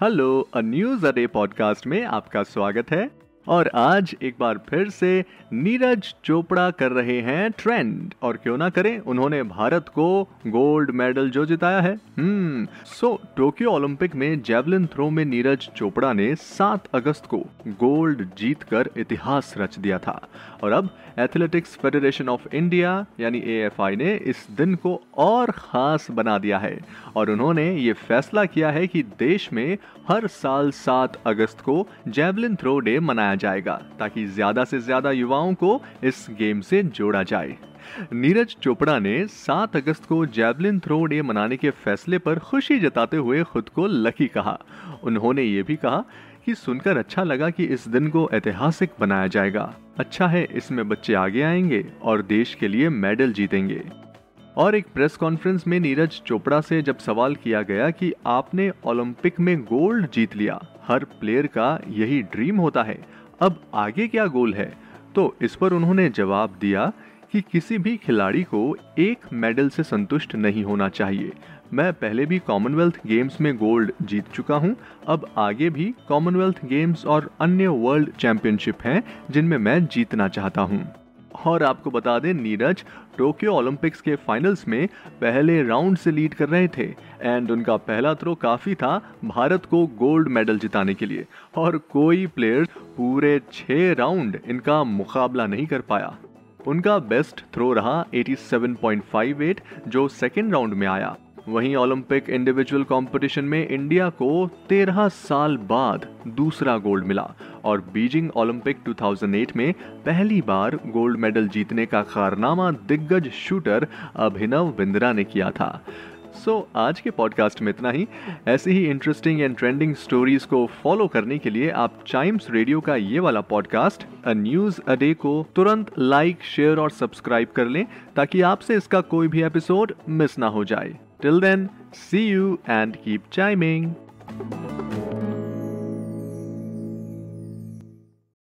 Hello a news a day podcast में आपका स्वागत है। और आज एक बार फिर से नीरज चोपड़ा कर रहे हैं ट्रेंड और क्यों ना करें, उन्होंने भारत को गोल्ड मेडल जो जिताया है। हम्म सो टोक्यो ओलंपिक में जेवलिन थ्रो में नीरज चोपड़ा ने 7 अगस्त को गोल्ड जीतकर इतिहास रच दिया था। और अब एथलेटिक्स फेडरेशन ऑफ़ इंडिया यानी एएफआई ने इस दिन को और खास बना दिया है। और उन्होंने ये फैसला किया है कि देश में हर साल 7 अगस्त को जेवलिन थ्रो डे मनाया जाएगा, ताकि ज़्यादा से ज़्यादा युवाओं को इस गेम से जोड़ा जाए। नीरज चोपड़ा ने 7 अगस्त को जेवलिन थ्रो डे मनाने के फैसले पर खुशी जताते हुए खुद को लकी कहा। उन्होंने ये भी कहा कि सुनकर अच्छा लगा कि इस दिन को ऐतिहासिक बनाया जाएगा। अच्छा है, इसमें बच्चे आगे आएँगे और देश के लिए मेडल जीतेंगे। और एक प्रेस कॉन्फ्रेंस में नीरज चोपड़ा से जब सवाल किया गया कि आपने ओलंपिक में गोल्ड जीत लिया, हर प्लेयर का यही ड्रीम होता है अब आगे क्या गोल है? तो इस पर उन्होंने जवाब दिया कि किसी भी खिलाड़ी को एक मेडल से संतुष्ट नहीं होना चाहिए। मैं पहले भी कॉमनवेल्थ गेम्स में गोल्ड जीत चुका हूँ। अब आगे भी कॉमनवेल्थ गेम्स और अन्य वर्ल्ड चैंपियनशिप हैं जिनमें मैं जीतना चाहता हूँ। और आपको बता दें, नीरज टोक्यो ओलंपिक्स के फाइनल्स में पहले राउंड से लीड कर रहे थे। एंड उनका पहला थ्रो काफ़ी था भारत को गोल्ड मेडल जिताने के लिए। और कोई प्लेयर पूरे छह राउंड इनका मुकाबला नहीं कर पाया। उनका बेस्ट थ्रो रहा 87.58 जो सेकेंड राउंड में आया। वहीं ओलंपिक इंडिविजुअल कंपटीशन में इंडिया को 13 साल बाद दूसरा गोल्ड मिला और बीजिंग ओलंपिक 2008 में पहली बार गोल्ड मेडल जीतने का कारनामा दिग्गज शूटर अभिनव बिंद्रा ने किया था। सो so, आज के पॉडकास्ट में इतना ही। ऐसे ही इंटरेस्टिंग एंड ट्रेंडिंग स्टोरीज को फॉलो करने के लिए आप चाइम्स रेडियो का ये वाला podcast a news a day को तुरंत लाइक शेयर और सब्सक्राइब कर लें ताकि आपसे इसका कोई भी एपिसोड मिस ना हो जाए। Till then see you and keep chiming